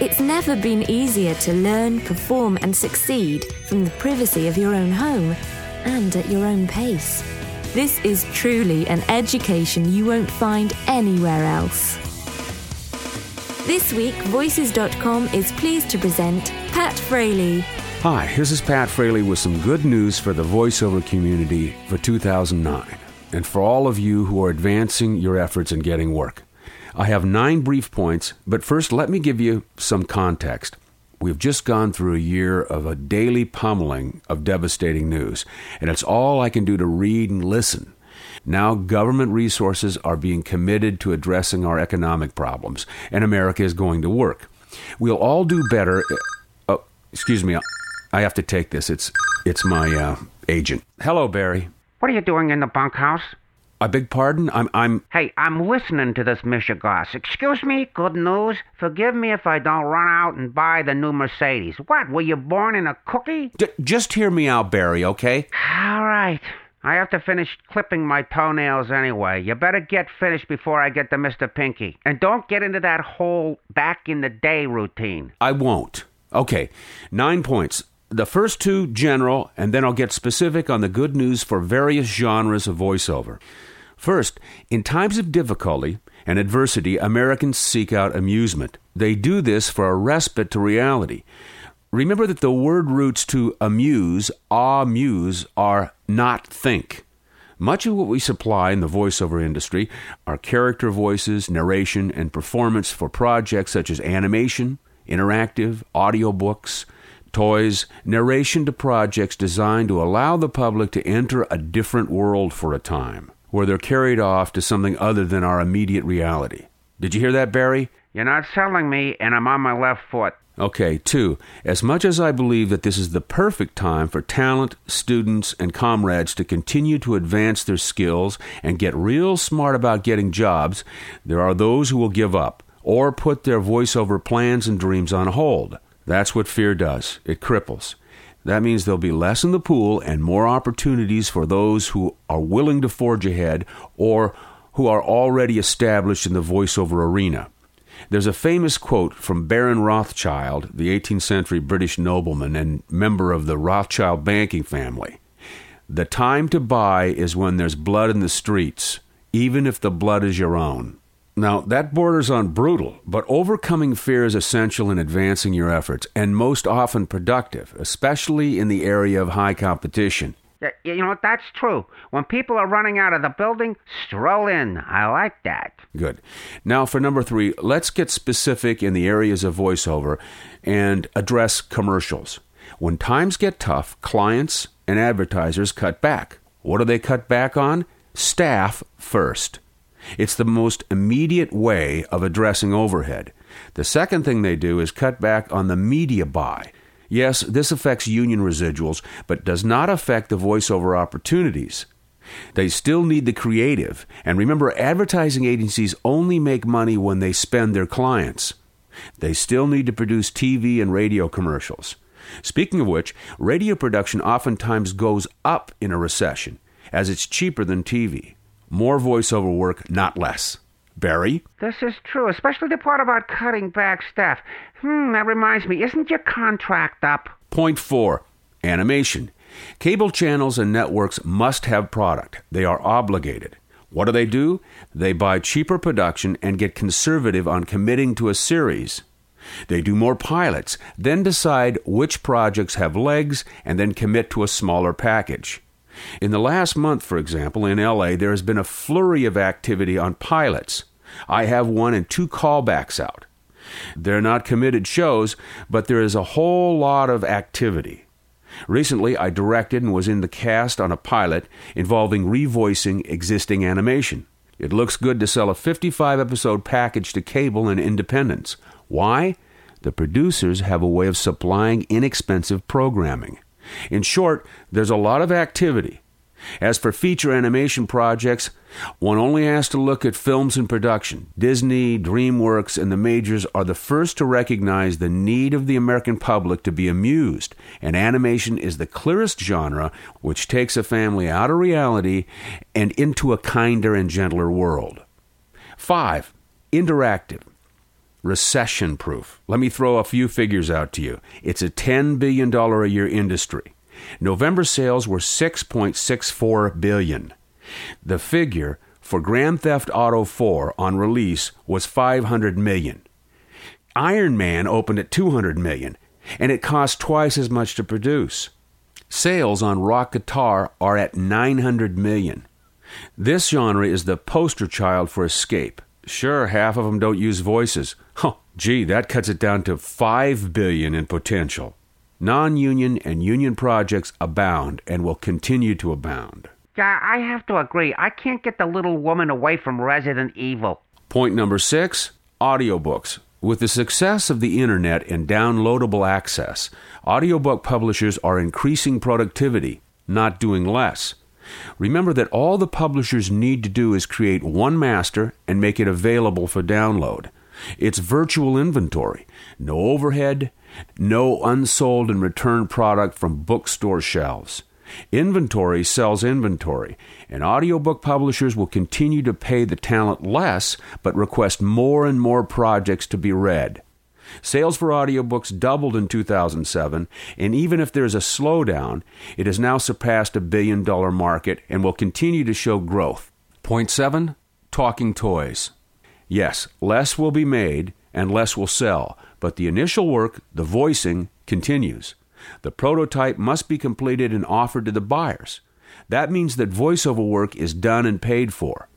It's never been easier to learn, perform, and succeed from the privacy of your own home and at your own pace. This is truly an education you won't find anywhere else. This week, Voices.com is pleased to present Pat Fraley. Hi, this is Pat Fraley with some good news for the voiceover community for 2009 and for all of you who are advancing your efforts in getting work. I have nine brief points, but first let me give you some context. We've just gone through a year of a daily pummeling of devastating news, and it's all I can do to read and listen. Now, government resources are being committed to addressing our economic problems, and America is going to work. We'll all do better. Oh, excuse me. I have to take this. It's it's my uh, agent. Hello, Barry. What are you doing in the bunkhouse? I beg pardon. I'm I'm Hey, I'm listening to this Michigas. Excuse me, good news. Forgive me if I don't run out and buy the new Mercedes. What, were you born in a cookie? D- just hear me out, Barry. Okay? All right. I have to finish clipping my toenails anyway. You better get finished before I get to Mr. Pinky. And don't get into that whole back in the day routine. I won't. Okay. Nine points. The first two general, and then I'll get specific on the good news for various genres of voiceover. First, in times of difficulty and adversity, Americans seek out amusement. They do this for a respite to reality. Remember that the word roots to amuse, amuse, are not think. Much of what we supply in the voiceover industry are character voices, narration, and performance for projects such as animation, interactive, audiobooks, toys, narration to projects designed to allow the public to enter a different world for a time, where they're carried off to something other than our immediate reality. Did you hear that, Barry? You're not selling me, and I'm on my left foot. Okay, two. As much as I believe that this is the perfect time for talent, students, and comrades to continue to advance their skills and get real smart about getting jobs, there are those who will give up or put their voiceover plans and dreams on hold. That's what fear does. It cripples. That means there'll be less in the pool and more opportunities for those who are willing to forge ahead or who are already established in the voiceover arena. There's a famous quote from Baron Rothschild, the 18th century British nobleman and member of the Rothschild banking family. The time to buy is when there's blood in the streets, even if the blood is your own. Now, that borders on brutal, but overcoming fear is essential in advancing your efforts and most often productive, especially in the area of high competition. You know what? That's true. When people are running out of the building, stroll in. I like that. Good. Now, for number three, let's get specific in the areas of voiceover and address commercials. When times get tough, clients and advertisers cut back. What do they cut back on? Staff first. It's the most immediate way of addressing overhead. The second thing they do is cut back on the media buy. Yes, this affects union residuals, but does not affect the voiceover opportunities. They still need the creative. And remember, advertising agencies only make money when they spend their clients. They still need to produce TV and radio commercials. Speaking of which, radio production oftentimes goes up in a recession, as it's cheaper than TV. More voiceover work, not less. Barry? This is true, especially the part about cutting back staff. Hmm, that reminds me, isn't your contract up? Point four animation. Cable channels and networks must have product. They are obligated. What do they do? They buy cheaper production and get conservative on committing to a series. They do more pilots, then decide which projects have legs, and then commit to a smaller package. In the last month, for example, in LA, there has been a flurry of activity on pilots. I have one and two callbacks out. They're not committed shows, but there is a whole lot of activity. Recently, I directed and was in the cast on a pilot involving revoicing existing animation. It looks good to sell a 55 episode package to cable and independents. Why? The producers have a way of supplying inexpensive programming. In short, there's a lot of activity. As for feature animation projects, one only has to look at films in production. Disney, DreamWorks, and the majors are the first to recognize the need of the American public to be amused, and animation is the clearest genre which takes a family out of reality and into a kinder and gentler world. 5. Interactive. Recession proof. Let me throw a few figures out to you. It's a $10 billion a year industry. November sales were 6.64 billion. The figure for Grand Theft Auto 4 on release was 500 million. Iron Man opened at 200 million, and it cost twice as much to produce. Sales on rock guitar are at 900 million. This genre is the poster child for escape. Sure, half of them don't use voices. Oh, gee, that cuts it down to 5 billion in potential. Non union and union projects abound and will continue to abound. Yeah, I have to agree. I can't get the little woman away from Resident Evil. Point number six audiobooks. With the success of the internet and downloadable access, audiobook publishers are increasing productivity, not doing less. Remember that all the publishers need to do is create one master and make it available for download. It's virtual inventory. No overhead, no unsold and returned product from bookstore shelves. Inventory sells inventory, and audiobook publishers will continue to pay the talent less but request more and more projects to be read. Sales for audiobooks doubled in 2007, and even if there's a slowdown, it has now surpassed a billion dollar market and will continue to show growth. Point 7 Talking toys. Yes, less will be made and less will sell, but the initial work, the voicing, continues. The prototype must be completed and offered to the buyers. That means that voiceover work is done and paid for.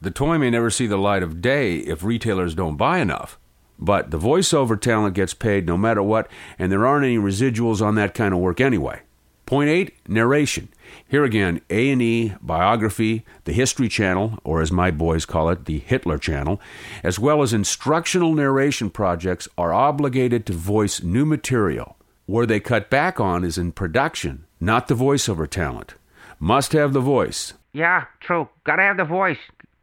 The toy may never see the light of day if retailers don't buy enough, but the voiceover talent gets paid no matter what, and there aren't any residuals on that kind of work anyway. Point 8 narration. Here again, A&E, biography, the History Channel, or as my boys call it, the Hitler Channel, as well as instructional narration projects are obligated to voice new material. Where they cut back on is in production, not the voiceover talent. Must have the voice. Yeah, true. Gotta have the voice.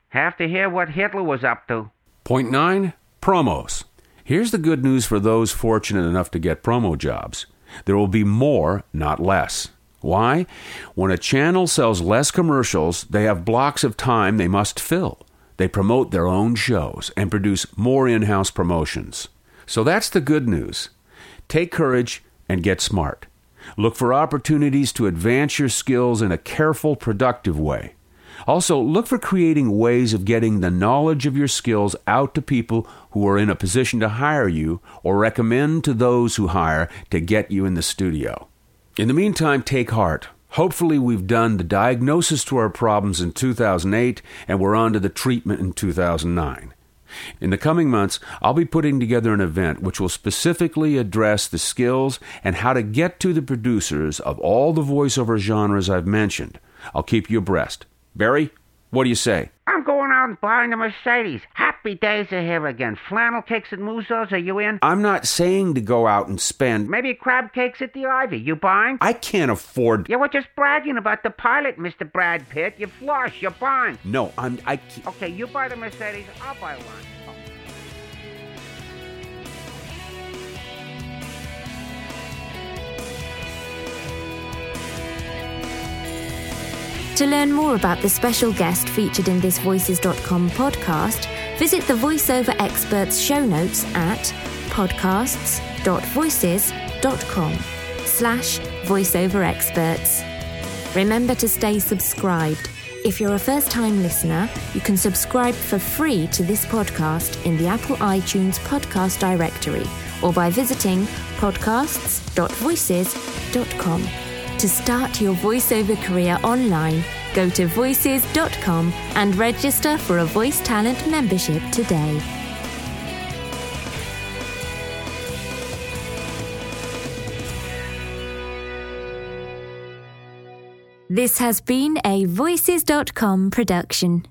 Have to hear what Hitler was up to. Point 9 promos. Here's the good news for those fortunate enough to get promo jobs. There will be more, not less. Why? When a channel sells less commercials, they have blocks of time they must fill. They promote their own shows and produce more in house promotions. So that's the good news. Take courage and get smart. Look for opportunities to advance your skills in a careful, productive way. Also, look for creating ways of getting the knowledge of your skills out to people who are in a position to hire you or recommend to those who hire to get you in the studio. In the meantime, take heart. Hopefully, we've done the diagnosis to our problems in 2008 and we're on to the treatment in 2009. In the coming months, I'll be putting together an event which will specifically address the skills and how to get to the producers of all the voiceover genres I've mentioned. I'll keep you abreast. Barry, what do you say? I'm going out and buying a Mercedes. Happy days are here again. Flannel cakes at Musso's, are you in? I'm not saying to go out and spend. Maybe crab cakes at the Ivy. You buying? I can't afford. You were just bragging about the pilot, Mr. Brad Pitt. You flush. You're buying. No, I'm. I. Can't. Okay, you buy the Mercedes. I'll buy one. To learn more about the special guest featured in this Voices.com podcast, visit the VoiceOver Experts show notes at podcasts.voices.com slash voiceover experts. Remember to stay subscribed. If you're a first time listener, you can subscribe for free to this podcast in the Apple iTunes podcast directory or by visiting podcasts.voices.com. To start your voiceover career online, go to voices.com and register for a voice talent membership today. This has been a Voices.com production.